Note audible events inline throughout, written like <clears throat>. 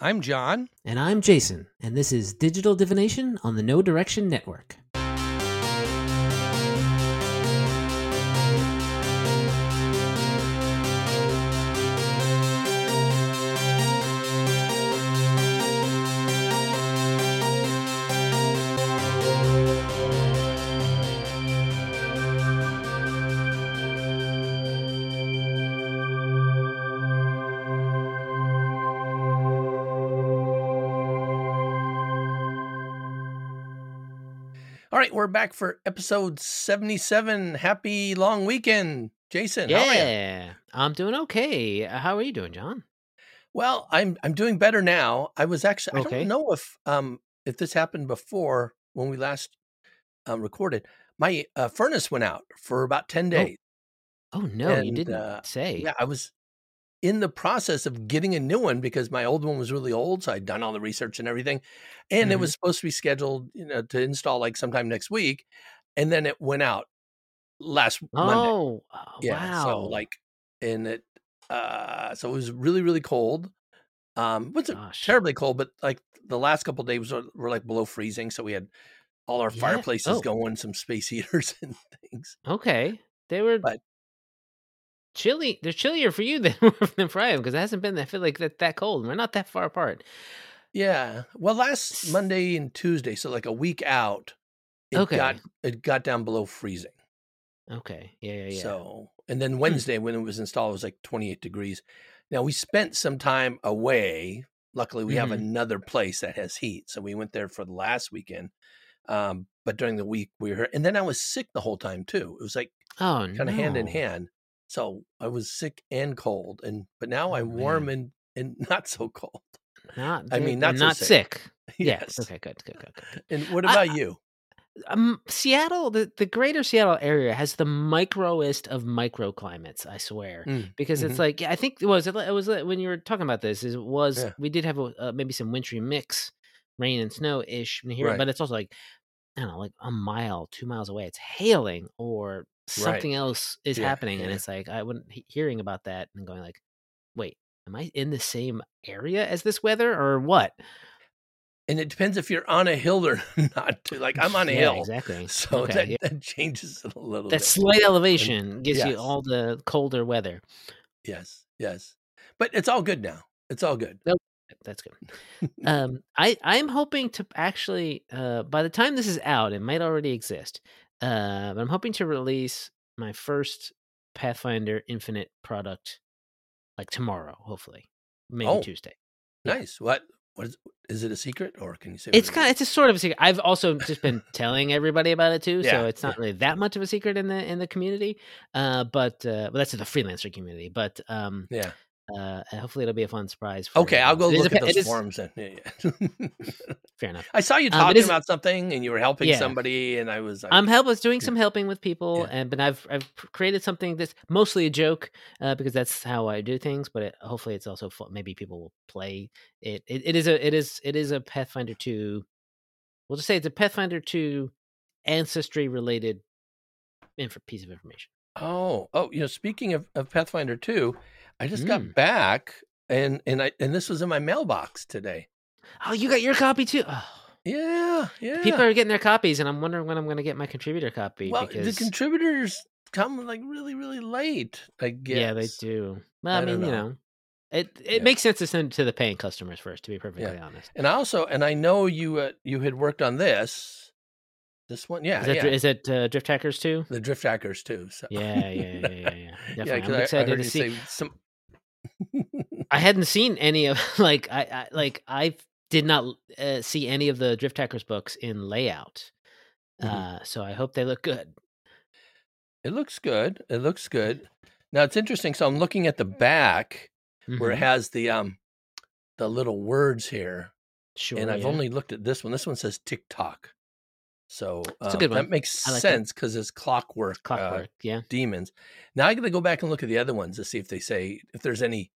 I'm John. And I'm Jason, and this is Digital Divination on the No Direction Network. Back for episode 77. Happy long weekend, Jason. how are ya? Yeah, I'm doing okay. Uh, How are you doing, John? Well, I'm I'm doing better now. I was actually I don't know if um if this happened before when we last um, recorded. My uh, furnace went out for about 10 Oh, days. Oh no, you didn't uh, say. Yeah, I was in the process of getting a new one because my old one was really old. So I'd done all the research and everything. And it Mhm. was supposed to be scheduled, you know, to install like sometime next week. And then it went out last Monday. Oh, uh, Yeah. So like and it uh so it was really, really cold. Um wasn't Gosh. terribly cold, but like the last couple of days were, were like below freezing. So we had all our Yeah. fireplaces Oh, going, some space <laughs> heaters and things. okay. They were But chilly. They're chillier for you than <laughs> than for I am because it hasn't been. I feel like that that cold. We're not that far apart. Yeah. Well, last Monday and Tuesday, so like a week out, it got Okay. it got down below freezing. Okay. Yeah. Yeah. Yeah. So, and then Hmm. Wednesday when it was installed, it was like 28 degrees. Now we spent some time away. Luckily, we have hmm another place that has heat, so we went there for the last weekend. Um, but during the week we were, and then I was sick the whole time too. It was like Oh kind of hand in hand. So I was sick and cold, and but now Oh I'm warm man. and and <laughs> not so cold. Not I mean, not so not sick. sick. <laughs> Yeah. Yes. Okay. Good. Good. Good. Good. And what I, about you? um, Seattle, the, the greater Seattle area has the microest of microclimates, I swear. Mm, Because it's mhm. like, I think it was, it was uh, when you were talking about this, is it was, Yeah. we did have a, uh, maybe some wintry mix, rain and snow ish here, Right. but it's also like, I don't know, like a mile, two miles away, it's hailing or Right. something else is Yeah. happening. And it's like, I wouldn't, hearing about that and going like, wait, am I in the same area as this weather or what? And it depends if you're on a hill or <laughs> not. Too. Like I'm on a Yeah, hill, exactly. so Okay. that Yeah. that changes a little That bit. slight And elevation gives you all the colder weather. yes, yes. But it's all good now. It's all good. Nope. That's good. Um, I I'm hoping to actually uh, by the time this is out, it might already exist. Uh, but I'm hoping to release my first Pathfinder Infinite product like tomorrow, hopefully, maybe oh, Tuesday. Nice. What? What is? Is it a secret, or can you say it's kind. Of, it's a sort of a secret. I've also just been telling everybody about it too, so it's not <laughs> really that much of a secret in the in the community. Uh, but uh, well, that's in the freelancer community. But um, yeah. Uh, hopefully it'll be a fun surprise for Okay, I'll go It is a look at pa- those is forums then. Yeah, yeah. <laughs> fair enough. I saw you Um, talking is about something, and you were helping yeah. somebody, and I was I'm like, help was doing some helping with people, and but I've I've created something that's mostly a joke uh, because that's how I do things. But it, hopefully, it's also fun. maybe people will play it. it. It is a it is it is a Pathfinder two. We'll just say it's a Pathfinder two ancestry related inf- piece of information. Oh, oh, you know, speaking of, of Pathfinder 2, I just got Mm. back and and I and this was in my mailbox today. Oh, you got your copy too. Oh. Yeah, People are getting their copies, and I'm wondering when I'm going to get my contributor copy Well, the contributors come like really, really late, I guess. yeah, they do. Well, I I mean, you know. know, it it Yeah, makes sense to send it to the paying customers first. To be yeah. perfectly honest. And also and I know you uh, you had worked on this. This one, yeah, Is that yeah. is it uh, Drift Hackers too? The Drift Hackers too. So Yeah, yeah, yeah, yeah, yeah. <laughs> yeah, Definitely, because I'm I, I excited to you see. some. I hadn't seen any of <laughs> like I, I like I did not uh, see any of the Drift Hackers books in layout. Mhm. Uh, so I hope they look good. It looks good. It looks good. Now it's interesting. So I'm looking at the back where it hmm has the um the little words here, Sure. and I've yeah, only looked at this one. This one says TikTok. So um, good that makes like sense because it's clockwork uh, clockwork. Yeah. demons. Now I got to go back and look at the other ones to see if they say if there's any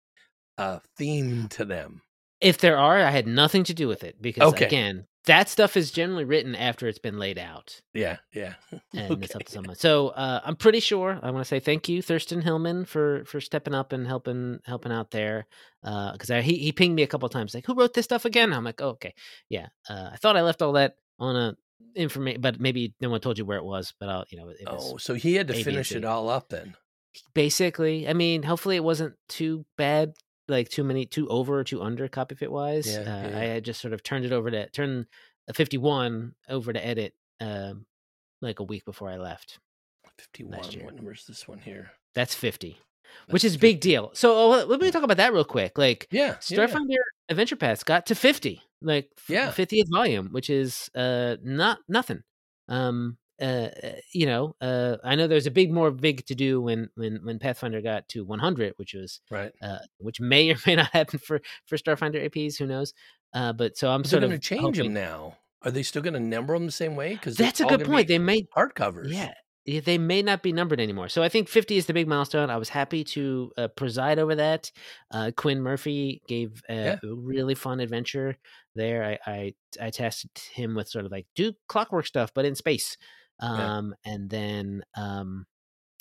uh theme to them. If there are, I had nothing to do with it because Okay. again, that stuff is generally written after it's been laid out Yeah, yeah. <laughs> and it's up to someone. So uh, I'm pretty sure I want to say thank you, Thurston Hillman, for for stepping up and helping helping out there. Because I he he pinged me a couple of times like, "Who wrote this stuff again?" I'm like, oh, "Okay, yeah." Uh, I thought I left all that on a information, but maybe no one told you where it was. But I'll you know it was Oh, so he had to A, B, and finish it all up then. basically. I mean, hopefully it wasn't too bad. Like too many, too over or too under copy fit wise. Yeah, uh, yeah, I had just sort of turned it over to turn a 51 over to edit um, like a week before I left. 51. year. What number is this one here? That's 50, which is a big deal. So oh, let- me talk about that real quick. Like Yeah. yeah, yeah. Starfinder Adventure Paths got to 50, like Yeah. 50th volume, which is uh not nothing. Um uh uh, you know, uh I know there's a big more big to do when when when Pathfinder got to 100, which was Right. uh which may or <laughs> may not happen for for Starfinder APs, who knows. Uh but so I'm they're sort going of to change hoping- them now. Are they still going to number them the same way? Because That's a good point. They made hardcovers. Yeah. Yeah, they may not be numbered anymore. So I think 50 is the big milestone. I was happy to uh, preside over that. Uh, Quinn Murphy gave a, Yeah. a really fun adventure there. I, I I tested him with sort of like do clockwork stuff, but in space. Yeah. Um, and then um,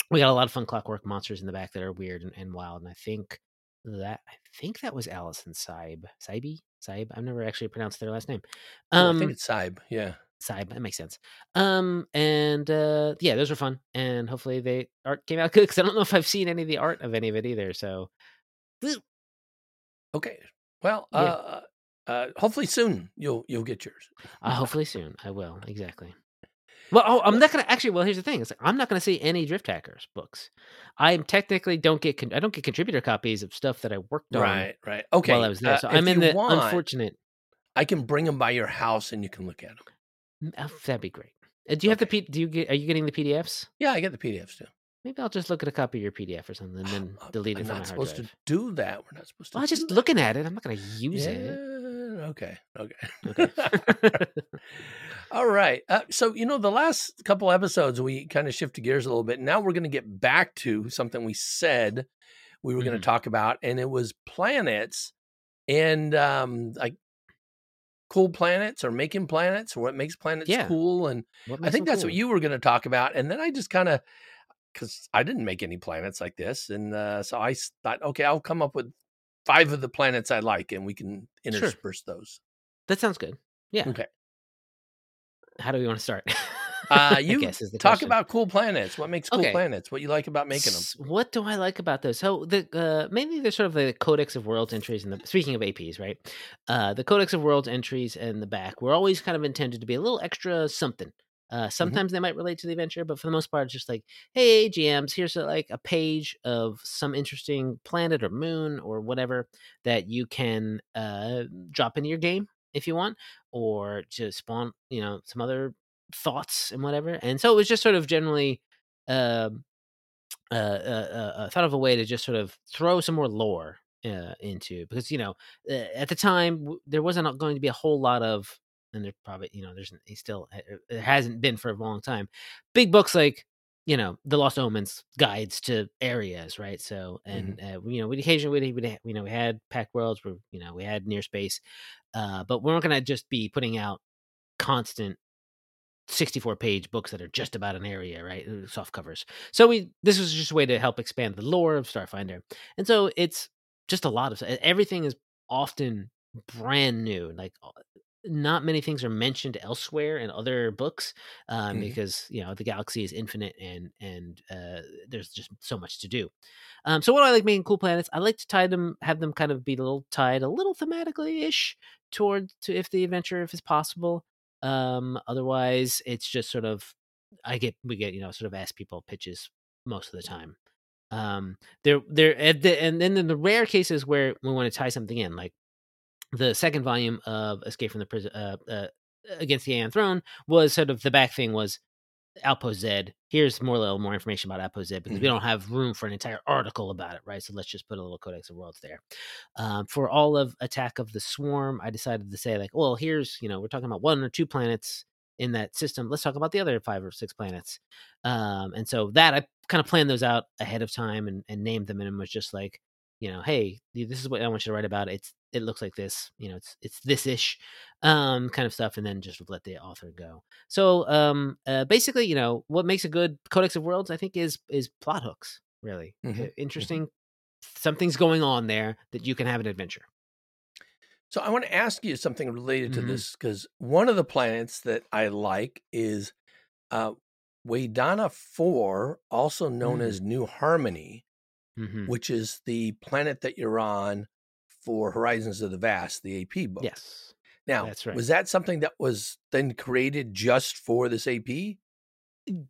we got a lot of fun clockwork monsters in the back that are weird and, and wild. And I think that I think that was Allison Saib. Saibi? Saib? I've never actually pronounced their last name. Um, I think it's Saib. Yeah. side that makes sense um and uh yeah those were fun and hopefully they art came out <laughs> good because i don't know if i've seen any of the art of any of it either so Okay. Well, Yeah. uh, uh, hopefully soon you'll you'll get yours. uh, hopefully soon i will exactly well oh, i'm not gonna actually well here's the thing it's like i'm not gonna see any drift hackers books i technically don't get con- i don't get contributor copies of stuff that i worked on Right. Right. Okay. while i was there uh, so if i'm in the want, unfortunate I can bring them by your house and you can look at them. Oh, that'd be great uh, do you have the P- do you get are you getting the pdfs Yeah, I get the PDFs too. maybe i'll just look at a copy of your pdf or something and then Uh, delete it I'm from my not hard supposed drive to do that. We're not supposed to. well, do just that. looking at it i'm not gonna use yeah, it Okay. Okay. Okay. <laughs> All right. Uh, so you know, the last couple episodes we kind of shifted gears a little bit. Now we're going to get back to something we said we were going Mhm. to talk about, and it was planets and um, like cool planets or making planets or what makes planets Yeah. cool. And I think that's cool? what you were going to talk about. And then I just kind of because I didn't make any planets like this, and uh, so I thought, okay, I'll come up with five of the planets I like, and we can Sure. intersperse those. That sounds good. Yeah. Okay. How do we want to start? Uh, <laughs> you guess is the talk question. about cool planets. What makes cool Okay. planets? What you like about making them? What do I like about those? So the uh, mainly they're sort of the Codex of Worlds entries. And the speaking of APs, right? Uh, the Codex of Worlds entries and the back were always kind of intended to be a little extra something. Uh, sometimes they might relate to the adventure, but for the most part, it's just like, hey, GMs, here's a, like a page of some interesting planet or moon or whatever that you can uh, drop into your game if you want, or to spawn, you know, some other thoughts and whatever. And so it was just sort of generally um uh, uh, uh, thought of a way to just sort of throw some more lore uh, into because you know uh, at the time w- there wasn't going to be a whole lot of and there probably you know there's he still it hasn't been for a long time big books like you know the lost omens guides to areas right so and uh, you know we occasionally we would you know we had Pact Worlds where you know we had near space uh but we're not going to just be putting out constant 64 page books that are just about an area, right? uh, Soft covers. So we this was just a way to help expand the lore of Starfinder. And so it's just a lot of everything is often brand new. Like not many things are mentioned elsewhere in other books um, Mhm. because you know the galaxy is infinite and and uh, there's just so much to do. Um, so what I like making cool planets? I like to tie them, have them kind of be a little tied a little thematically ish toward to if the adventure if it's possible. Um, otherwise, it's just sort of I get we get you know sort of ask people pitches most of the time. Um, there there and the- and then in the rare cases where we want to tie something in, like the second volume of Escape from the Prison uh, uh, Against the Aeon Throne was sort of the back thing was Outpost Z. Here's more little more information about Outpost Z because we Mhm. don't have room for an entire article about it, right? So let's just put a little Codex of Worlds there. Um, for all of Attack of the Swarm, I decided to say like, well, here's you know we're talking about one or two planets in that system. Let's talk about the other five or six planets. Um, and so that I kind of planned those out ahead of time and, and named them, and was just like, you know, hey, this is what I want you to write about. It's it looks like this, you know, it's it's this ish, um, kind of stuff, and then just let the author go. So, um, uh, basically, you know, what makes a good Codex of Worlds, I think, is is plot hooks. Really Mhm, interesting. Something's going on there that you can have an adventure. So I want to ask you something related to Mhm. this because one of the planets that I like is uh, Waydana 4, also known Mm. as New Harmony, Mhm. which is the planet that you're on for Horizons of the Vast, the AP book. Yes, Now, that's right. was that something that was then created just for this AP?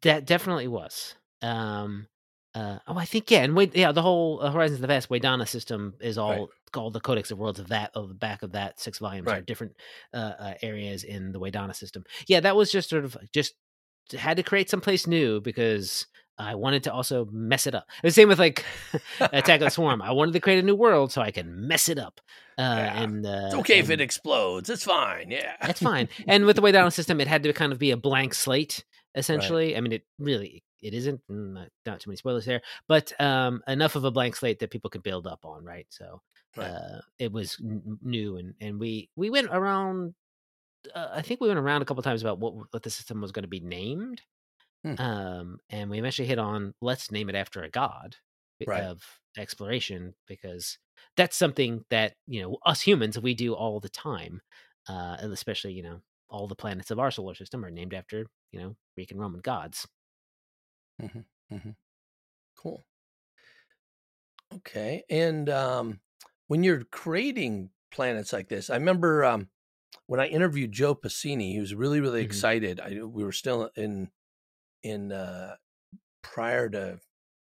That definitely was. Um, uh, oh, I think yeah, and wait, yeah, the whole uh, Horizons of the Vast Waydana system is all Right. called the Codex of Worlds of that of the back of that six volumes are different uh, uh, areas in the Waydana system. Yeah, that was just sort of just had to create someplace new because I wanted to also mess it up. The same with like <laughs> Attack of the Swarm. I wanted to create a new world so I can mess it up. Uh, Yeah. and uh, It's okay if it explodes. It's fine. Yeah. That's fine. <laughs> And with the way down the system, it had to kind of be a blank slate, essentially. I mean, it really it isn't. mm, Not, not too many spoilers there, but um, enough of a blank slate that people could build up on, right? So Right. uh, it was n- new, and and we we went around. Uh, I think we went around a couple times about what what the system was going to be named. Hmm. Um, and we eventually hit on let's name it after a god Right. of exploration because that's something that you know us humans we do all the time uh and especially you know all the planets of our solar system are named after you know greek and roman gods Cool. Okay. And um, when you're creating planets like this, I remember um, when I interviewed Joe Pasini, he was really, really Mhm. excited. I, we were still in in uh, prior to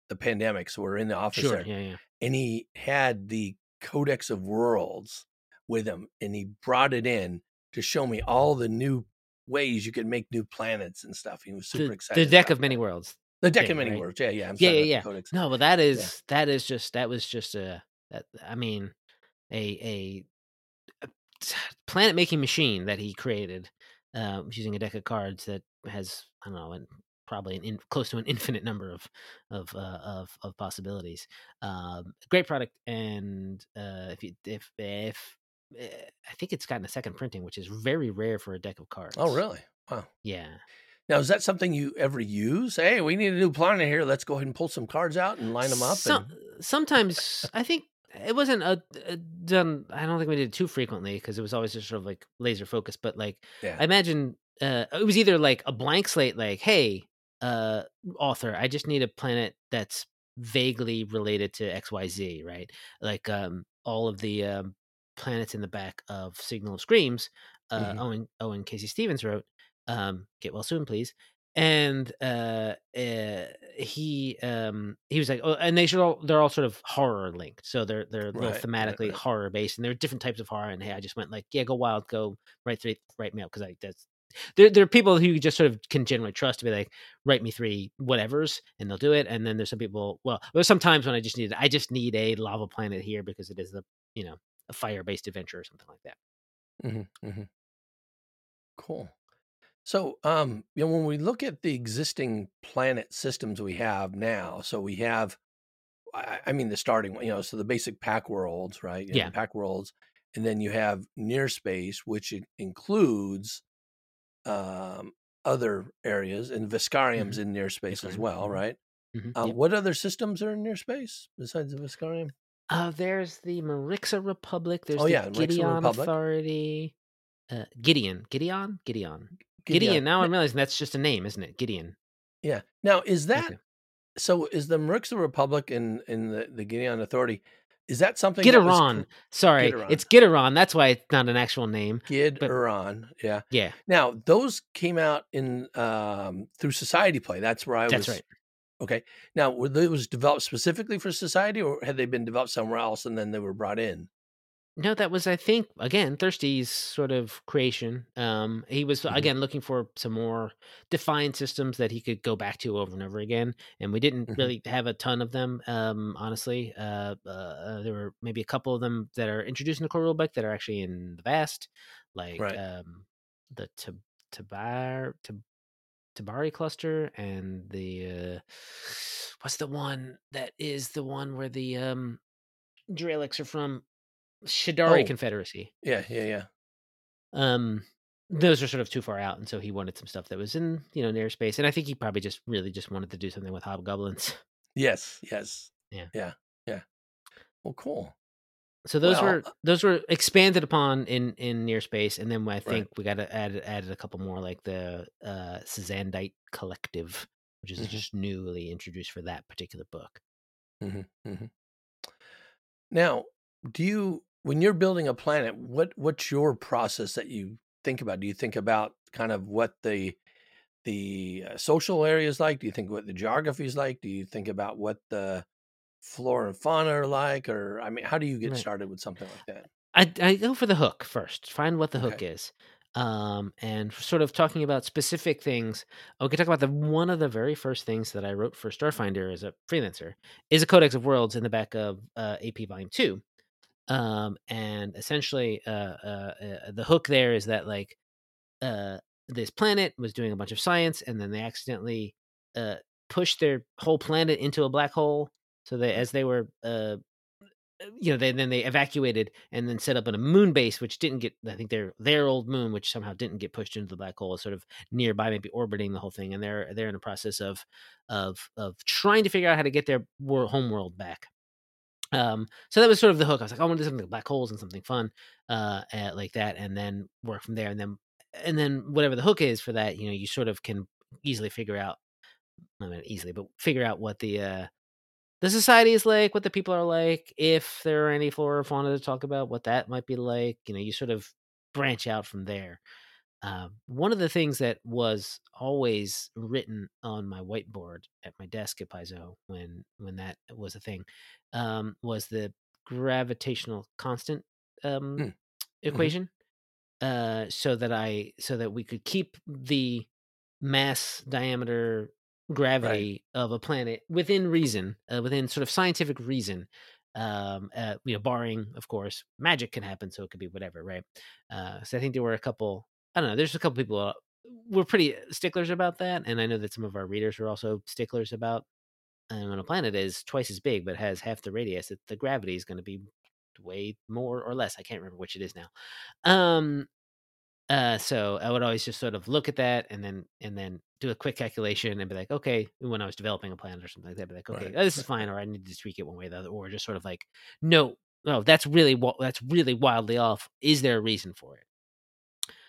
the pandemic, so we're in the office sure there, yeah yeah and he had the Codex of Worlds with him, and he brought it in to show me all the new ways you could make new planets and stuff. He was super the, excited. the deck of many that. worlds the deck thing, of many right? worlds. Yeah, yeah. I'm Yeah, sorry yeah, Codex. no but that is that is just that was just a that i mean a a, <sighs> a planet making machine that he created uh, using a deck of cards that has i don't know probably an in, close to an infinite number of of uh, of, of possibilities um great product and uh if you if if eh, i think it's gotten a second printing which is very rare for a deck of cards Oh, really? Wow. yeah Now, is that something you ever use? Hey, we need a new planet here. Let's go ahead and pull some cards out and line them up. Some- and... sometimes I think it wasn't a, a done. I don't think we did it too frequently because it was always just sort of like laser focused. But like Yeah. I imagine uh, it was either like a blank slate, like, "Hey, uh, author, I just need a planet that's vaguely related to XYZ, right? Like um, all of the um, planets in the back of Signal of Screams. Uh, Mhm. Owen Owen K.C. Stevens wrote. Um, get well soon, please and uh, uh he um he was like oh and they should all they're all sort of horror linked so they're they're Right, right, thematically right. horror based and there are different types of horror and hey i just went like yeah go wild go write three write me out because i that's there, there are people who you just sort of can generally trust to be like write me three whatevers and they'll do it and then there's some people well there's some times when i just need i just need a lava planet here because it is the you know a fire based adventure or something like that Mhm, mhm. Cool. So, um, you know, when we look at the existing planet systems we have now, so we have, I, I mean, the starting one, you know, so the basic Pact Worlds, right? You Yeah. the Pact Worlds, and then you have near space, which includes um, other areas, and Veskarium's in near space as well, mhm. right? Mhm, Uh, yep. What other systems are in near space besides the Veskarium? Uh, there's the Marixa Republic. There's Oh, the yeah, Gideon Republic. Authority. Uh, Gideon, Gideon, Gideon, Gideon. Now I'm realizing that's just a name, isn't it? Gideon. Yeah. Now, is that Okay. so? Is the Marixa Republic and in the the Gideon Authority? Is that something? that was. Sorry, it's Gideron. That's why it's not an actual name. Gid but- yeah. Yeah, Now those came out in um through Society Play. That's where I that's was. right. Okay. Now were those developed specifically for Society, or had they been developed somewhere else and then they were brought in? No, that was I think again Thirsty's sort of creation. Um, he was Mhm. again looking for some more defined systems that he could go back to over and over again, and we didn't Mhm. really have a ton of them. Um, honestly, uh, uh, there were maybe a couple of them that are introduced in the core rulebook that are actually in the vast, like Right. um, the Tab- Tabar Tab- Tabari cluster and the uh, <sighs> what's the one that is the one where the um Dralics are from Shadari Oh. Confederacy. Yeah, yeah, yeah. Um, those are sort of too far out, and so he wanted some stuff that was in you know near space. And I think he probably just really just wanted to do something with hobgoblins. <laughs> Yes, yes. Yeah. Yeah, yeah. Well, cool. So those Well, were uh those were expanded upon in in near space, and then I Right. think we got to add added a couple more like the uh Sazandite Collective, which is Mhm. just newly introduced for that particular book. Mm-hmm, mm-hmm. Now, do you when you're building a planet, what what's your process that you think about? Do you think about kind of what the the uh, social area is like? Do you think what the geography is like? Do you think about what the flora and fauna are like? Or I mean, how do you get Right. started with something like that? I I go for the hook first. Find what the hook is. Um, and sort of talking about specific things. Okay, talk about the one of the very first things that I wrote for Starfinder as a freelancer is a Codex of Worlds in the back of uh, AP Volume Two. Um, and essentially, uh, uh, uh, the hook there is that like uh, this planet was doing a bunch of science, and then they accidentally uh, pushed their whole planet into a black hole. So they, as they were uh, you know, they then they evacuated and then set up in a moon base, which didn't get. I think their their old moon, which somehow didn't get pushed into the black hole, is sort of nearby, maybe orbiting the whole thing, and they're they're in a process of of of trying to figure out how to get their home world back. Um, so that was sort of the hook. I was like, I want to do something black holes and something fun, uh, uh, like that, and then work from there, and then and then whatever the hook is for that, you know, you sort of can easily figure out. I mean, easily, but figure out what the uh, the society is like, what the people are like, if there are any flora or fauna to talk about, what that might be like. You know, you sort of branch out from there. Um, one of the things that was always written on my whiteboard at my desk at Paizo when when that was a thing um, was the gravitational constant um, Mm. equation, uh, so that I so that we could keep the mass diameter gravity of a planet within reason, uh, within sort of scientific reason. Um, uh, you know, barring, of course, magic can happen, so it could be whatever, right? Uh, so I think there were a couple. I don't know. There's a couple people uh, were pretty sticklers about that, and I know that some of our readers are also sticklers about. And when a planet is twice as big but has half the radius, it, the gravity is going to be way more or less. I can't remember which it is now. Um, uh, so I would always just sort of look at that and then and then do a quick calculation and be like, okay, when I was developing a planet or something like that, be like, okay, Right, oh, this is fine, or I need to tweak it one way or the other, or just sort of like, no, no, that's really that's really wildly off. Is there a reason for it?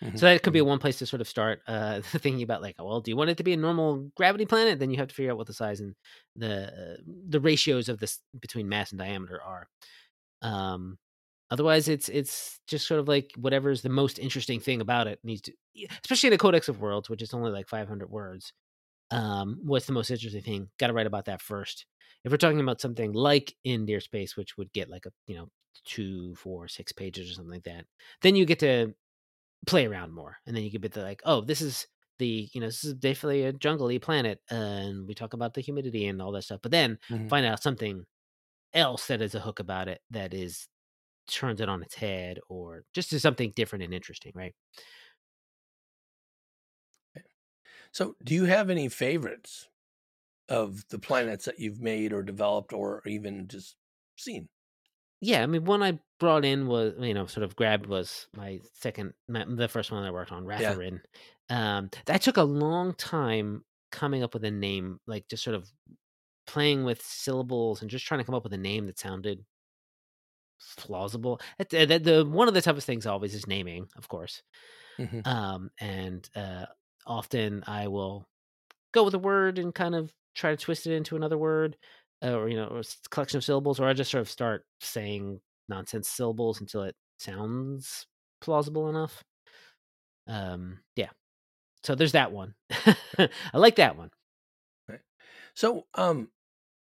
Mhm, So that could be mhm. one place to sort of start uh, <laughs> thinking about like, well, do you want it to be a normal gravity planet? Then you have to figure out what the size and the uh, the ratios of this between mass and diameter are. Um, otherwise, it's it's just sort of like whatever is the most interesting thing about it needs to, especially in a Codex of Worlds, which is only like 500 words. Um, what's the most interesting thing? Got to write about that first. If we're talking about something like in Near Space, which would get like a you know two, four, six pages or something like that, then you get to play around more, and then you bit the like, oh, this is the you know this is definitely a jungly planet, uh, and we talk about the humidity and all that stuff. But then Mhm. find out something else that is a hook about it that is turns it on its head, or just is something different and interesting, right? So, do you have any favorites of the planets that you've made or developed or even just seen? Yeah, I mean, one I brought in was you know sort of grabbed was my second, my, the first one I worked on, Yeah. Um, that took a long time coming up with a name, like just sort of playing with syllables and just trying to come up with a name that sounded plausible. That, that, the one of the toughest things always is naming, of course. Mhm. Um, and uh, often I will go with a word and kind of try to twist it into another word, uh, or you know, or collection of syllables, or I just sort of start saying nonsense syllables until it sounds plausible enough. Um, yeah. So there's that one. <laughs> I like that one. So, um,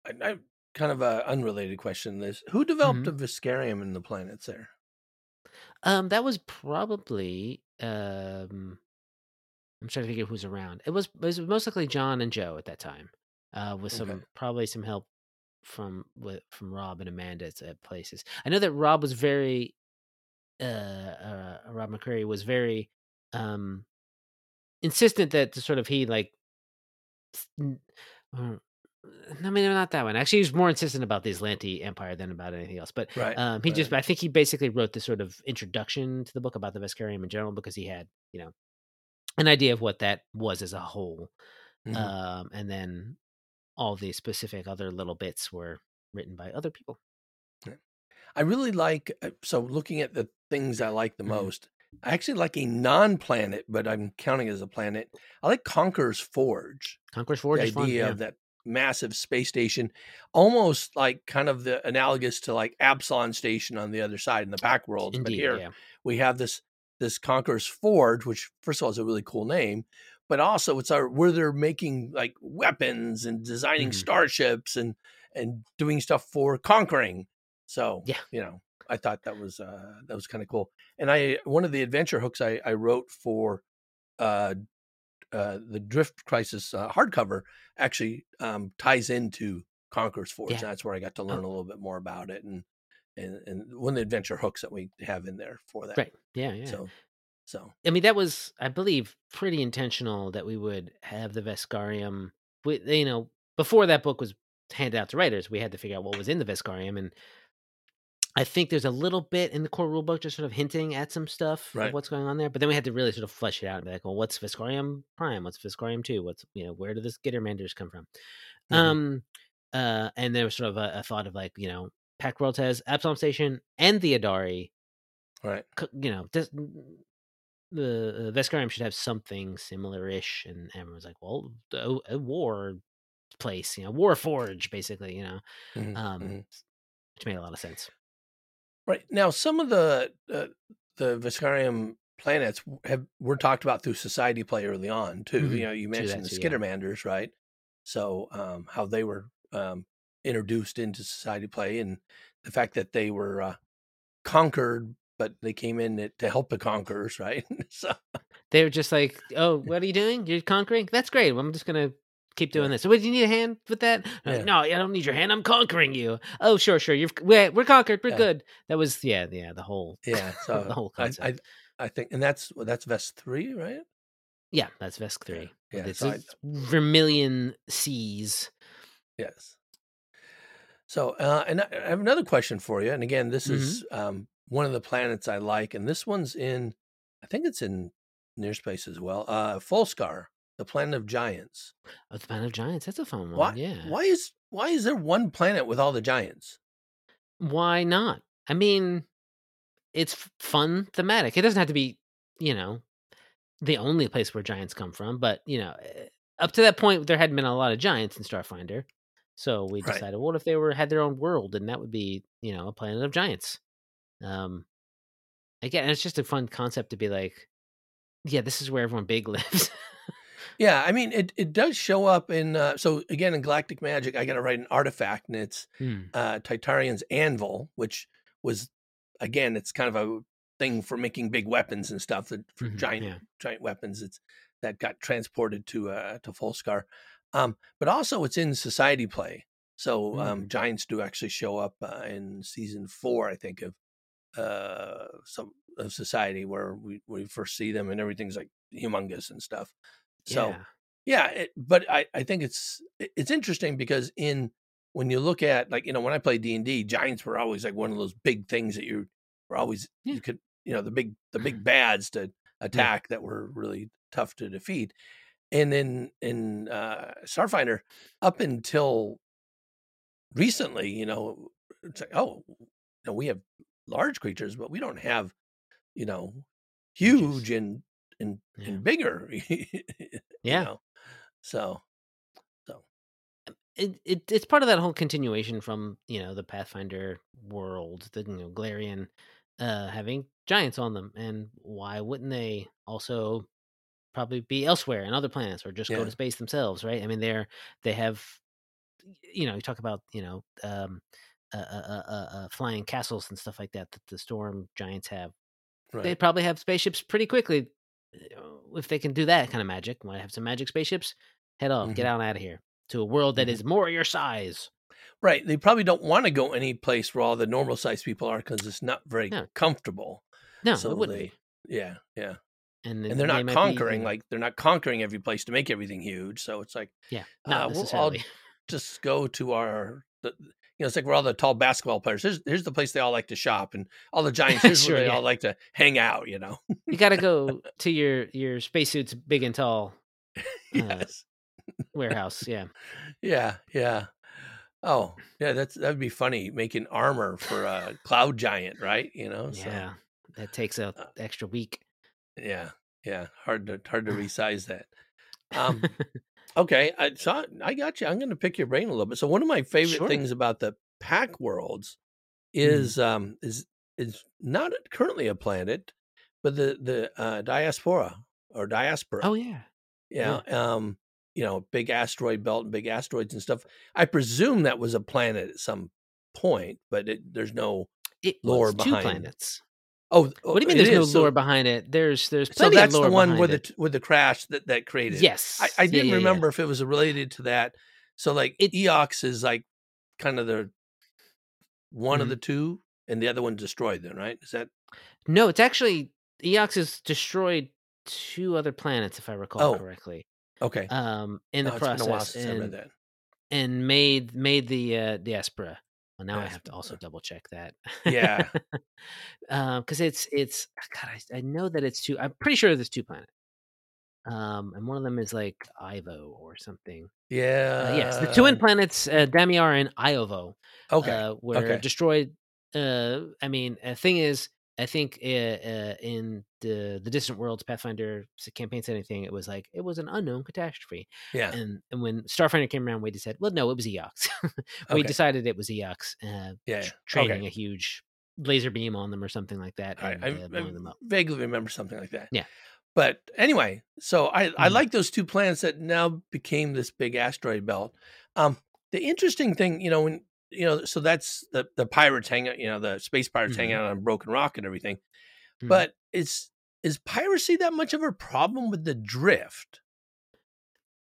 I, I kind of a unrelated question. This who developed Mhm. the Veskarium in the planets there? Um, that was probably um I'm trying to figure who's around. It was it was most likely John and Joe at that time, uh, with some Okay. probably some help from with from Rob and Amanda at- places. I know that Rob was very uh, uh Rob McCreary was very um insistent that the sort of he like n- uh, I mean, not that one. Actually, he was more insistent about the Azlanti Empire than about anything else. But Right. um, he just, I think he basically wrote this sort of introduction to the book about the Veskarium in general because he had, you know, an idea of what that was as a whole. Mhm. Um, and then all the specific other little bits were written by other people. I really like uh, so looking at the things I like the Mhm. most. I actually like a non-planet, but I'm counting it as a planet. I like Conqueror's Forge. Conqueror's Forge the is fun. idea Yeah. of that massive space station, almost like kind of the analogous to like Absalom Station on the other side in the back worlds. but here Yeah. we have this this Conqueror's Forge, which first of all is a really cool name, but also it's our where they're making like weapons and designing Mhm. starships and and doing stuff for conquering. So Yeah. you know, I thought that was uh that was kind of cool. And I one of the adventure hooks I, I wrote for uh uh the Drift Crisis uh, hardcover actually um ties into Conqueror's Forge. Yeah. That's where I got to learn a little bit more about it and and and one of the adventure hooks that we have in there for that. Right. Yeah. Yeah. So so I mean, that was, I believe, pretty intentional that we would have the Veskarium. We, you know, before that book was handed out to writers, we had to figure out what was in the Veskarium, and I think there's a little bit in the core rulebook just sort of hinting at some stuff Right. of what's going on there. But then we had to really sort of flesh it out and be like, well, what's Veskarium Prime? What's Veskarium Two? What's you know, where do the Skittermanders come from? Mhm. Um, uh, and there was sort of a, a thought of like, you know, Pact World has Absalom Station and the Idari right. you know, does, the uh, Veskarium should have something similar-ish, and everyone's like, well, a, a war place, you know, war forge, basically, you know, Mhm, um, mhm. which made a lot of sense. Right now, some of the uh, the Veskarium planets have were talked about through Society Play early on too. Mhm. You know, you mentioned the too, yeah. Skittermanders, right? So, um, how they were um, introduced into Society Play, and the fact that they were uh, conquered, but they came in to help the conquerors, right? <laughs> so, They were just like, oh, <laughs> what are you doing? You're conquering? That's great. I'm just gonna keep doing this. So, what do you need a hand with that? Yeah. no, I don't need your hand. I'm conquering you. Oh, sure, sure. You're we're, we're conquered. We're Yeah. good. That was yeah, yeah. The whole yeah. <laughs> So the whole I, concept. I I think, and that's that's Vesk three, right? yeah, that's Vesk three. Yeah. It's so I- Vermilion Seas. Yes. So, uh, and I I have another question for you. And again, this Mhm. is um, one of the planets I like, and this one's in, I think it's in near space as well. Uh, Folskar, the planet of giants. Oh, the Planet of Giants. That's a fun one. Why? Yeah. Why is why is there one planet with all the giants? Why not? I mean, it's fun thematic. It doesn't have to be, you know, the only place where giants come from, but you know, eh, up to that point, there hadn't been a lot of giants in Starfinder, so we Right. decided, what if they were had their own world, and that would be, you know, a planet of giants. Um, again, it's just a fun concept to be like, yeah, this is where everyone big <laughs> lives. Yeah, I mean, it it does show up in. Uh, so again, in Galactic Magic, I got to write an artifact, and it's Hmm. uh, Titarian's anvil, which was again, it's kind of a thing for making big weapons and stuff. That for Mhm, giant yeah. giant weapons. It's that got transported to uh, to Folskar, um, but also it's in Society Play. So um, Mm. giants do actually show up uh, in season four, I think, of uh, some of Society, where we we first see them, and everything's like humongous and stuff. So yeah. yeah, it, but I, I think it's it's interesting because in when you look at like you know when I played D and D, giants were always like one of those big things that you were always Yeah. you could you know the big the big <laughs> bads to attack that were really tough to defeat. And in in uh, Starfinder, up until recently, you know, it's like oh, you know, we have large creatures, but we don't have you know Huge. and and, Yeah. and bigger. <laughs> Yeah. know? So, so it, it it's part of that whole continuation from you know the Pathfinder world, the you know Golarion uh, having giants on them, and why wouldn't they also probably be elsewhere in other planets or just go to space themselves? Right? I mean, they're they have you know you talk about you know um, uh, uh, uh, uh, flying castles and stuff like that that the storm giants have. right. They probably have spaceships pretty quickly. If they can do that kind of magic, want to have some magic spaceships? Head off, get Mhm. out out of here to a world that Mhm. is more your size. right. They probably don't want to go any place where all the normal sized people are because it's not very No. comfortable. No, so it wouldn't they, yeah, yeah. And, then And they're they not be, conquering like they're not conquering every place to make everything huge. So it's like yeah, uh, not we'll all necessarily. just go to our the, you know, it's like we're all the tall basketball players. Here's here's the place they all like to shop, and all the <laughs> giants. Here's Sure, where they yeah. all like to hang out. You know. You got to <laughs> go to your your spacesuits big and tall <laughs> yes. warehouse. Yeah. Yeah. Yeah. Oh, yeah. That's that'd be funny making armor for a cloud giant, right? You know. So, Yeah. That takes a Uh, extra week. yeah. Yeah. Hard to hard to resize that. Um. Okay, I so I- got you. I'm going to pick your brain a little bit. So one of my favorite Sure. things about the Pact Worlds Mm. is um is is not currently a planet, but the the uh, diaspora or diaspora. oh yeah. yeah, um, you know, big asteroid belt and big asteroids and stuff. I presume that was a planet at some point, but it, there's no. It Lore was two behind it. planets. Oh, What do you mean? There's no is. So- lore behind it. There's there's So plenty that's of lore the one with it. the with the crash that that created. yes. I, I didn't yeah, yeah. remember if it was related to that. So like It- Eox is like kind of the one of Mhm. the two, and the other one destroyed. Then right? Is that No, it's actually Eox has destroyed two other planets, if I recall Oh, correctly. okay? Um, in No, the it's been a while process, since I read and, and made made the uh, diaspora. Well, now I have to also double check that. Yeah. <laughs> because it's it's God, I, I know that it's two. I'm pretty sure there's two planets. Um, and one of them is like Ivo or something. Yeah. Uh, yes, the twin planets, uh, Damiar and Iovo, Okay. uh, were okay. destroyed. Uh, I mean, the thing is, I think uh, uh, in the the distant worlds Pathfinder campaign setting thing, it was like it was an unknown catastrophe, yeah. and and when Starfinder came around, we just said, well, no, it was Eox. <laughs> we Okay. decided it was Eox, uh, Yeah. tr- yeah. training Okay. a huge laser beam on them or something like that, I, and I, uh, I them up. vaguely remember something like that. Yeah. But anyway, so I, I Mhm. like those two planets that now became this big asteroid belt. Um, the interesting thing, you know, when you know, so that's the the pirates hang out, you know, the space pirates hang Mhm. out on Broken Rock and everything. Mhm. But is is piracy that much of a problem with the drift?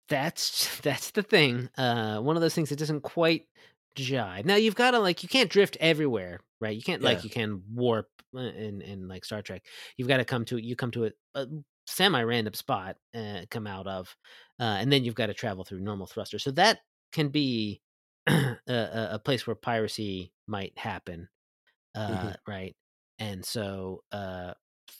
that's <laughs> that's the thing. Uh, one of those things that doesn't quite jive. Now you've got to like you can't drift everywhere, right? You can't Yeah. like you can warp uh, in in like Star Trek. You've got to come to you come to a, a semi-random spot, uh, come out of, uh, and then you've got to travel through normal thruster. So that can be <clears throat> a, a a place where piracy might happen, uh, Mhm. right? And so. Uh,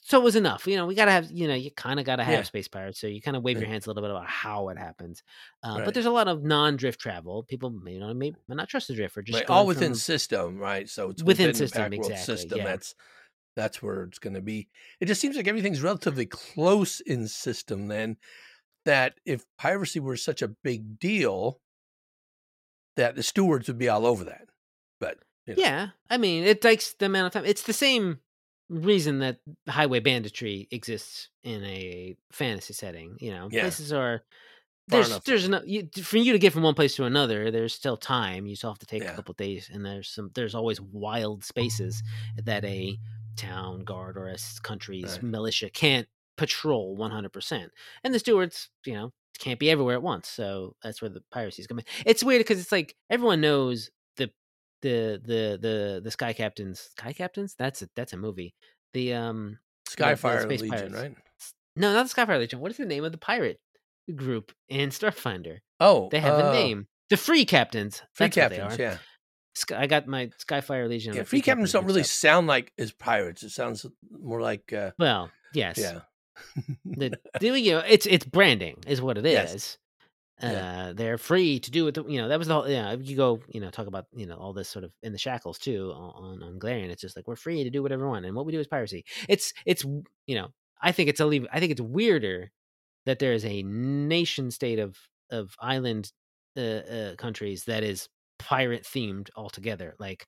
so it was enough. You know, we gotta have. You know, you kind of gotta have Yeah. space pirates. So you kind of wave your hands a little bit about how it happens. Uh, Right. But there's a lot of non-drift travel. People may not may, may not trust the drift or just Right, all within from- system, right? So it's Within within, system, the exactly, system. yeah. That's that's where it's going to be. It just seems like everything's relatively close in system. Then that if piracy were such a big deal, that the stewards would be all over that. But you know, Yeah, I mean, it takes the amount of time. It's the same reason that highway banditry exists in a fantasy setting. You know, Yeah. places are there's there's no you, for you to get from one place to another. There's still time. You still have to take Yeah. a couple days, and there's some there's always wild spaces that a town guard or a country's Right. militia can't patrol 100%. And the stewards, you know, can't be everywhere at once. So that's where the piracy is coming. It's weird because it's like everyone knows the the the the the sky captains. Sky captains? That's a that's a movie. The um Skyfire Space Legion, Pirates. right? no, not the Skyfire Legion. What is the name of the pirate group in Starfinder? Oh, They have a uh, name. The Free Captains. Free That's captains, yeah, Sky, I got my Skyfire Legion. yeah. Free captains don't really up. sound like as pirates. It sounds more like, uh, Well, yes. yeah, the, <laughs> the- you know, it's it's branding is what it is. Yes. Uh, Yeah. they're free to do it. You know, that was the whole. Yeah, you go. You know, talk about you know all this sort of in the shackles too on on Golarion. It's just like we're free to do whatever we want, and what we do is piracy. It's it's you know, I think it's a leave. I think it's weirder that there is a nation state of of island uh, uh, countries that is pirate themed altogether. Like,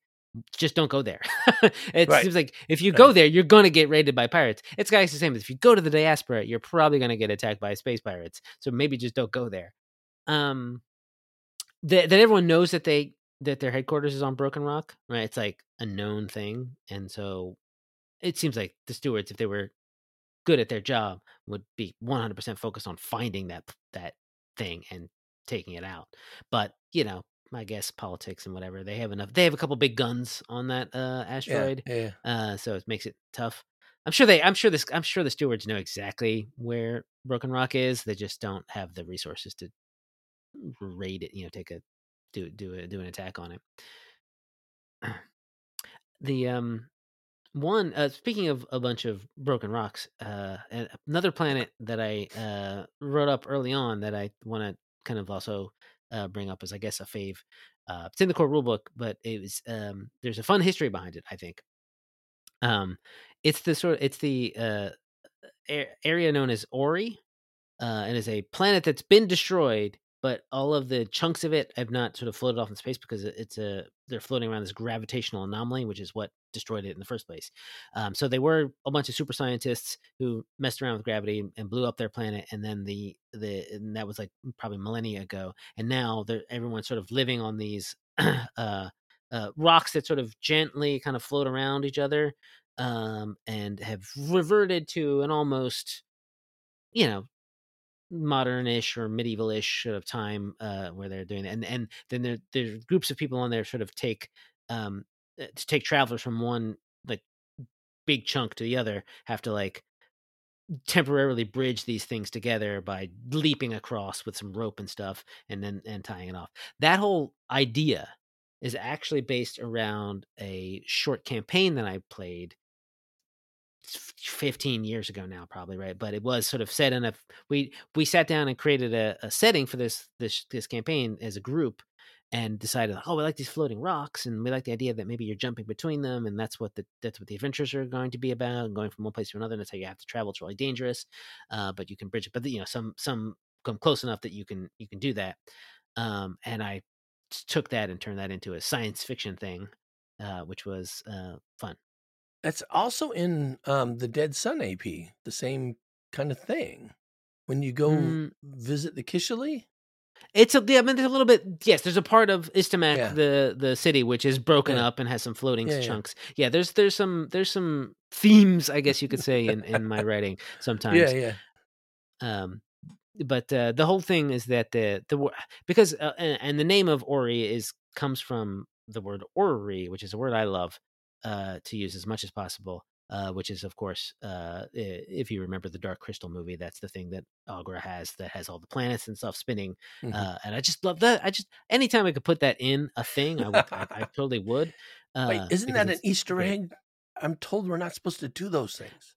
just don't go there. <laughs> it Right. seems like if you Right. go there, you're gonna get raided by pirates. It's guys the same. As if you go to the diaspora, you're probably gonna get attacked by space pirates. So maybe just don't go there. Um, that that everyone knows that they that their headquarters is on Broken Rock, right? It's like a known thing, and so it seems like the stewards, if they were good at their job, would be 100% focused on finding that that thing and taking it out. But you know, I guess politics and whatever they have enough. They have a couple big guns on that uh, yeah, asteroid, yeah. uh, so it makes it tough. I'm sure they. I'm sure this. I'm sure the stewards know exactly where Broken Rock is. They just don't have the resources to raid it. You know, take a do do a, do an attack on it. <clears throat> The um one uh, speaking of a bunch of broken rocks, uh, another planet that I uh, wrote up early on that I want to kind of also uh, bring up as I guess a fave. Uh, it's in the core rulebook, but it was um, there's a fun history behind it. I think. Um, it's the sort of it's the uh, area known as Ori, uh, and is a planet that's been destroyed, but all of the chunks of it have not sort of floated off in space because it's a they're floating around this gravitational anomaly, which is what destroyed it in the first place. Um, so they were a bunch of super scientists who messed around with gravity and blew up their planet, and then the the and that was like probably millennia ago, and now everyone's sort of living on these. <clears throat> uh, uh, rocks that sort of gently kind of float around each other um, and have reverted to an almost, you know, modernish or medievalish sort of time uh, where they're doing that. And and then there there's groups of people on there sort of take um, uh, to take travelers from one like big chunk to the other have to like temporarily bridge these things together by leaping across with some rope and stuff and then and tying it off. That whole idea is actually based around a short campaign that I played 15 years ago now probably right but it was sort of set in a we we sat down and created a, a setting for this this this campaign as a group and decided oh we like these floating rocks and we like the idea that maybe you're jumping between them and that's what the that's what the adventures are going to be about going from one place to another and that's how you have to travel. It's really dangerous uh, but you can bridge it. But you know some some come close enough that you can you can do that um, and i took that and turned that into a science fiction thing uh, which was uh, fun that's also in um, the Dead Sun AP, the same kind of thing. When you go mm. visit the Kishalee, it's a, yeah, I mean, there's a little bit. Yes, there's a part of Istamak, yeah. the the city, which is broken yeah. up and has some floating yeah, chunks. Yeah. there's there's some there's some themes, I guess you could say, in in my <laughs> writing sometimes. Yeah, yeah. Um, but uh, the whole thing is that the the because uh, and, and the name of Ori is comes from the word orrery, which is a word I love, uh, to use as much as possible. Uh, which is, of course, uh, if you remember the Dark Crystal movie, that's the thing that Aughra has that has all the planets and stuff spinning. Mm-hmm. Uh, and I just love that. I just anytime I could put that in a thing, I, would, I, I <laughs> totally would. Wait, uh, isn't that an Easter egg? I'm told we're not supposed to do those things.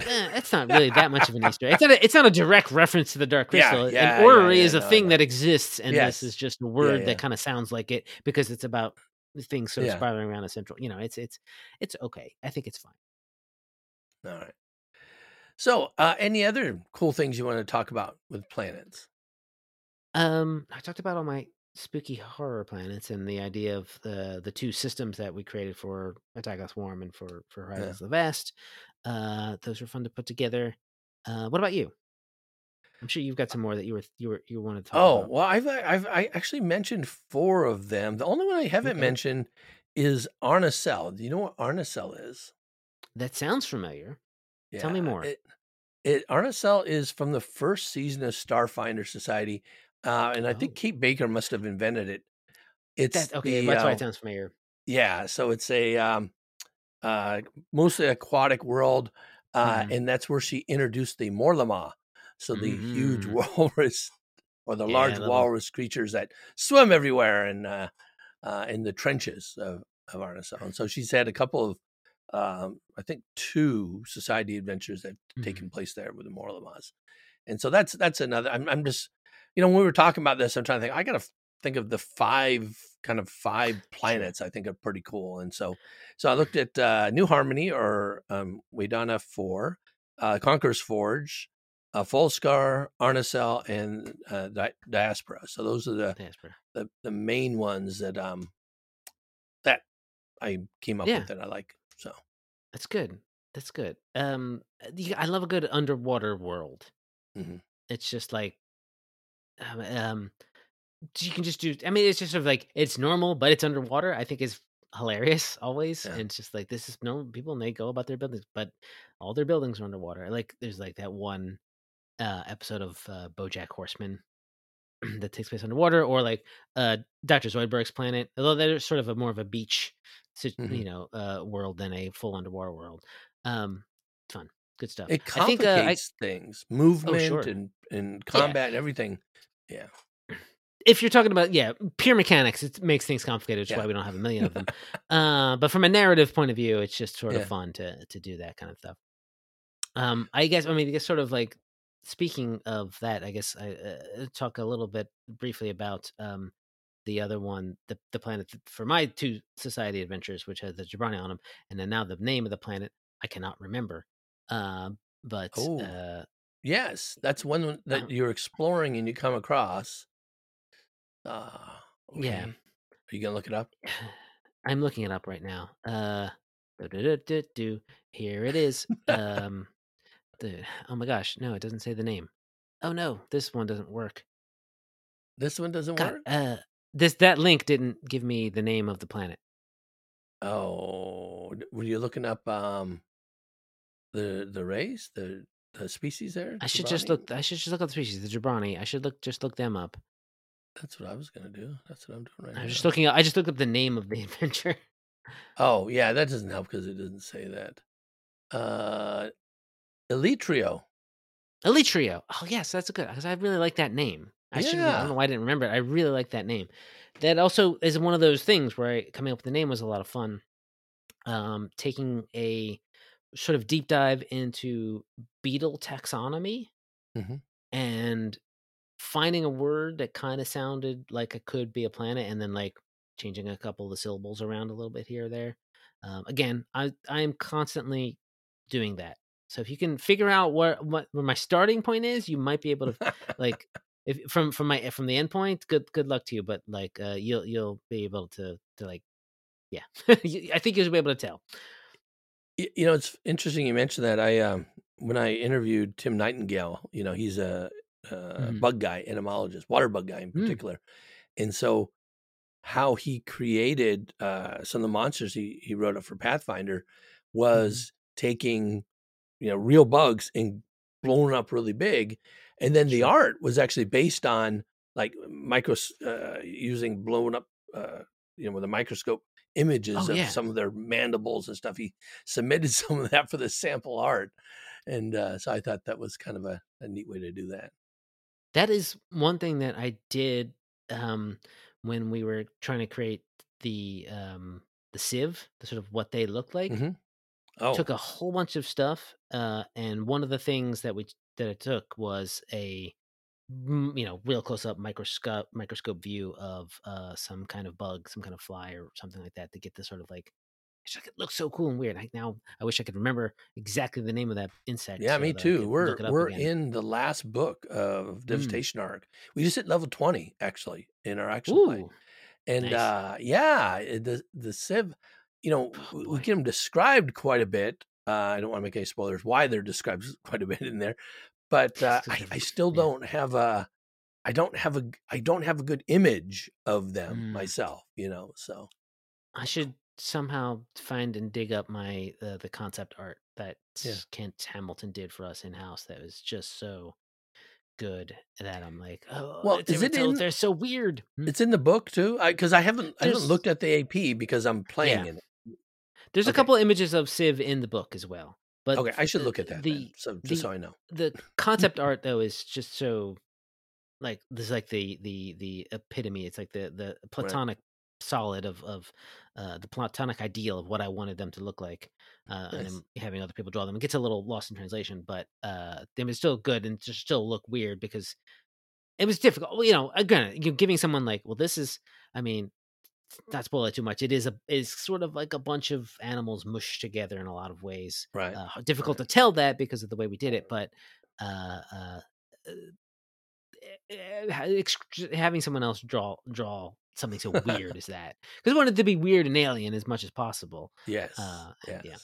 Eh, it's not really that much of an Easter egg. It's not a, it's not a direct reference to the Dark Crystal. Yeah, yeah, and Orrery yeah, is a no, thing no. that exists, and yes. this is just a word that kind of sounds like it because it's about things sort of yeah. spiraling around a central. You know, it's it's it's okay. I think it's fine. All right. So, uh, any other cool things you want to talk about with planets? Um, I talked about all my spooky horror planets and the idea of the the two systems that we created for Attack of Swarm and for for Horizons yeah. of the Vast. Uh, those were fun to put together. Uh, what about you? I'm sure you've got some more that you were you were you wanted to talk oh, about. well, I've I've I actually mentioned four of them. The only one I haven't okay. mentioned is Arnacell. Do you know what Arnacell is? That sounds familiar. Yeah, Tell me more. It, it Arnacell is from the first season of Starfinder Society, uh, and I oh. think Kate Baker must have invented it. It's that, okay. The, that's uh, why it sounds familiar. Yeah, so it's a um, uh, mostly aquatic world, uh, mm. and that's where she introduced the Morlamaw, so the mm-hmm. huge walrus <laughs> or the yeah, large walrus creatures that swim everywhere and uh, uh, in the trenches of, of Arnacell. And so she's had a couple of, um, I think, two society adventures that have mm-hmm. taken place there with the Morlamaws. And so that's that's another. I'm, I'm just, you know, when we were talking about this, I'm trying to think. I got to think of the five kind of five <sighs> planets I think are pretty cool. And so, so I looked at uh, New Harmony or um, Wedana Four, uh, Conqueror's Forge, uh, Folskar, Arnacell, and uh, Di- Diaspora. So those are the, the the main ones that um that I came up yeah. with that I like. So that's good. That's good. Um, I love a good underwater world. Mm-hmm. It's just like um, um, you can just do. I mean, it's just sort of like it's normal, but it's underwater. I think is hilarious always. Yeah. And it's just like this is no people and they go about their buildings, but all their buildings are underwater. Like there's like that one uh, episode of uh, BoJack Horseman <clears throat> that takes place underwater, or like uh, Doctor Zoidberg's planet. Although they're sort of a more of a beach, mm-hmm. you know, uh, world than a full underwater world. Um, fun, good stuff. It complicates I think, uh, I, things, movement oh, sure. and and combat yeah. and everything. Yeah. <clears throat> if you're talking about yeah pure mechanics it makes things complicated which is why we don't have a million of them <laughs> uh, but from a narrative point of view it's just sort Yeah. of fun to to do that kind of stuff um i guess i mean i guess sort of like speaking of that i guess i uh, talk a little bit briefly about um the other one the, the planet for my two society adventures which has the jabrani on them and then now the name of the planet i cannot remember um but Oh. uh Yes, that's one that Uh-huh. you're exploring and you come across. Uh, Yeah. Are you gonna look it up? <sighs> I'm looking it up right now. Uh, do-do-do-do-do. here it is. <laughs> Um, the oh my gosh, no, it doesn't say the name. Oh no, this one doesn't work. This one doesn't God, work. uh, this that link didn't give me the name of the planet. Oh, were you looking up um the the race, the the species there? I should just look. I should just look up the species, the Jabrani. I should look just look them up. That's what I was gonna do. That's what I'm doing right now. I'm just looking. I just looked up the name of the <laughs> adventure. Oh, yeah, that doesn't help because it doesn't say that. Uh, Elytrio. Elite Trio. Oh yes, that's good because I really like that name. I should. I don't know why I didn't remember it. I really like that name. That also is one of those things where I, coming up with the name was a lot of fun. Um, taking a sort of deep dive into beetle taxonomy Mhm. and finding a word that kind of sounded like it could be a planet, and then like changing a couple of the syllables around a little bit here or there. Um, again, I I am constantly doing that. So if you can figure out where what where my starting point is, you might be able to like <laughs> if from from my from the end point. Good good luck to you, but like uh, you'll you'll be able to to like yeah. <laughs> I think you'll be able to tell. You know, it's interesting you mentioned that. I um when I interviewed Tim Nightingale, you know, he's a, a Mhm. bug guy, entomologist, water bug guy in Mm. particular, and so how he created uh, some of the monsters he he wrote up for Pathfinder was taking you know real bugs and blown up really big, and then the art was actually based on like micros uh, using blown up uh, you know with a microscope images Oh, of yeah. some of their mandibles and stuff. He submitted <laughs> some of that for the sample art, and uh, so I thought that was kind of a, a neat way to do that. That is one thing that I did um, when we were trying to create the um, the Sivv, the sort of what they look like. Mhm. Oh, Took a whole bunch of stuff, uh, and one of the things that we that it took was a mm, you know real close up microscope microscope view of uh, some kind of bug, some kind of fly or something like that to get this sort of like. It's like, it looks so cool and weird. I, now I wish I could remember exactly the name of that insect. Yeah, so me too. We're look it up we're again. in the last book of Mm. Devastation Ark. We just hit level twenty actually in our action play, and nice. uh, yeah, the the Sivv, you know, Oh, we, get them described quite a bit. Uh, I don't want to make any spoilers. Why they're described <laughs> quite a bit in there, but uh, I, I still don't have a. I don't have a I don't have a good image of them Mm. myself, you know. So I should somehow find and dig up my uh, the concept art that Yeah. Kent Hamilton did for us in house. That was just so good that I'm like, oh, Well, is it in- they're so weird. Hmm. it's in the book too, because I, haven't I haven't looked at the AP because I'm playing Yeah. in it. There's a okay. couple images of Sivv in the book as well. But Okay, I should look at that The then, so just the- so I know. the <laughs> concept art though is just so like this is like the the the epitome it's like the the platonic solid of of uh the platonic ideal of what i wanted them to look like uh and Nice. I'm having other people draw them it gets a little lost in translation but uh they was still good and just still look weird because it was difficult you know again you're giving someone like well this is i mean not spoil it too much it is a is sort of like a bunch of animals mushed together in a lot of ways Right. uh, difficult right. to tell that because of the way we did it, but uh, uh, uh, ex- having someone else draw draw something so weird <laughs> as that because we wanted to be weird and alien as much as possible. Yes. Uh, yes. yeah.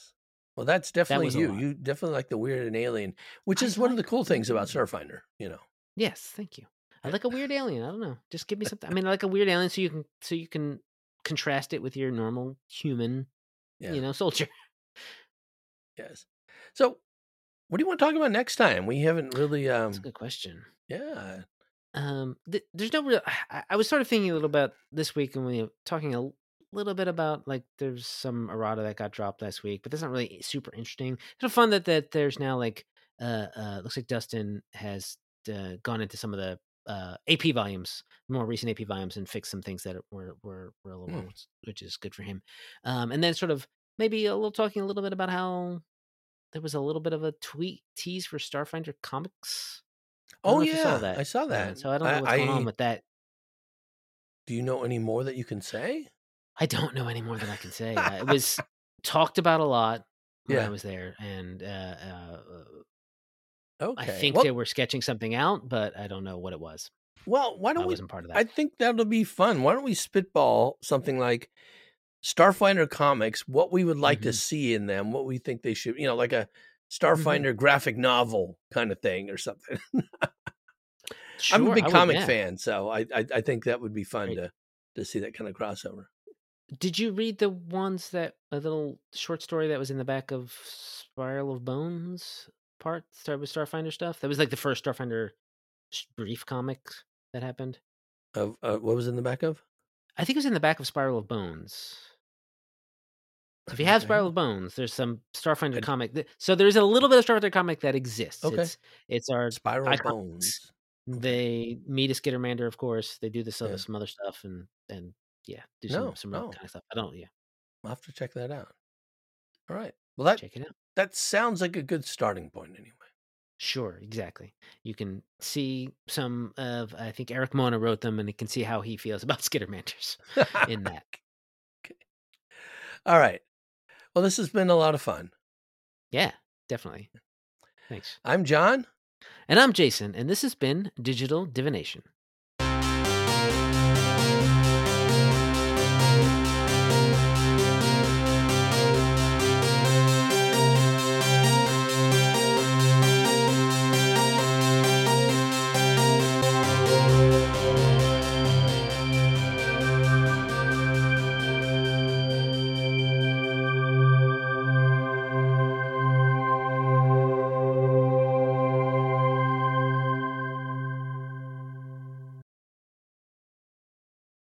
Well, that's definitely a you. You definitely like the weird and alien, which I is one of the like cool things about. Starfinder. You know. Yes, thank you. I like a weird alien. I don't know. Just give me something. I <laughs> mean, I like a weird alien so you can so you can contrast it with your normal human, Yeah. you know, <laughs> soldier. Yes. So, what do you want to talk about next time? We haven't really. Um. That's a good question. Yeah. Um, th- there's no real. <sighs> I, I was sort of thinking a little about this week, and we were talking a little bit about like there's some errata that got dropped last week, but that's not really super interesting. It's of fun that that there's now like uh uh looks like Dustin has uh, gone into some of the uh, AP volumes, more recent AP volumes, and fix some things that were were, were a little Hmm. which is good for him. Um, and then sort of maybe a little talking a little bit about how there was a little bit of a tweet tease for Starfinder comics. Oh yeah, saw that. I saw Uh, that. so I don't know what's going I, on with that. do you know any more that you can say? I don't know any more than I can say. Uh, it was <laughs> talked about a lot when I was there, and uh, uh, Okay. I think well, they were sketching something out, but I don't know what it was. well, why don't we? wasn't part of that. I think that'll be fun. Why don't we spitball something like Starfinder comics? What we would like to Mhm. see in them? What we think they should, you know, like a Mm-hmm. Starfinder graphic novel kind of thing or something. Sure, <laughs> I'm a big I would- comic yeah. fan, so I, I I think that would be fun Great. to to see that kind of crossover. Did you read the ones that a little short story that was in the back of Spiral of Bones part start with Starfinder stuff? That was like the first Starfinder brief comic that happened. Of uh, what was in the back of? I think it was in the back of Spiral of Bones. So if you Okay. have Spiral of Bones, there's some Starfinder I- comic. So there's a little bit of Starfinder comic that exists. Okay. It's it's our Spiral iconics. Bones. They meet a Skittermander, of course. They do this other Yeah. some other stuff and and yeah, do some No, some no. kind of stuff. I don't yeah, I'll have to check that out. All right. Well, that check it out. that sounds like a good starting point anyway. Sure, exactly. You can see some of I think Erik Mona wrote them, and you can see how he feels <laughs> about Skittermanders in <laughs> that. okay. All right. Well, this has been a lot of fun. Yeah, definitely. Thanks. I'm John. And I'm Jason, and this has been Digital Divination.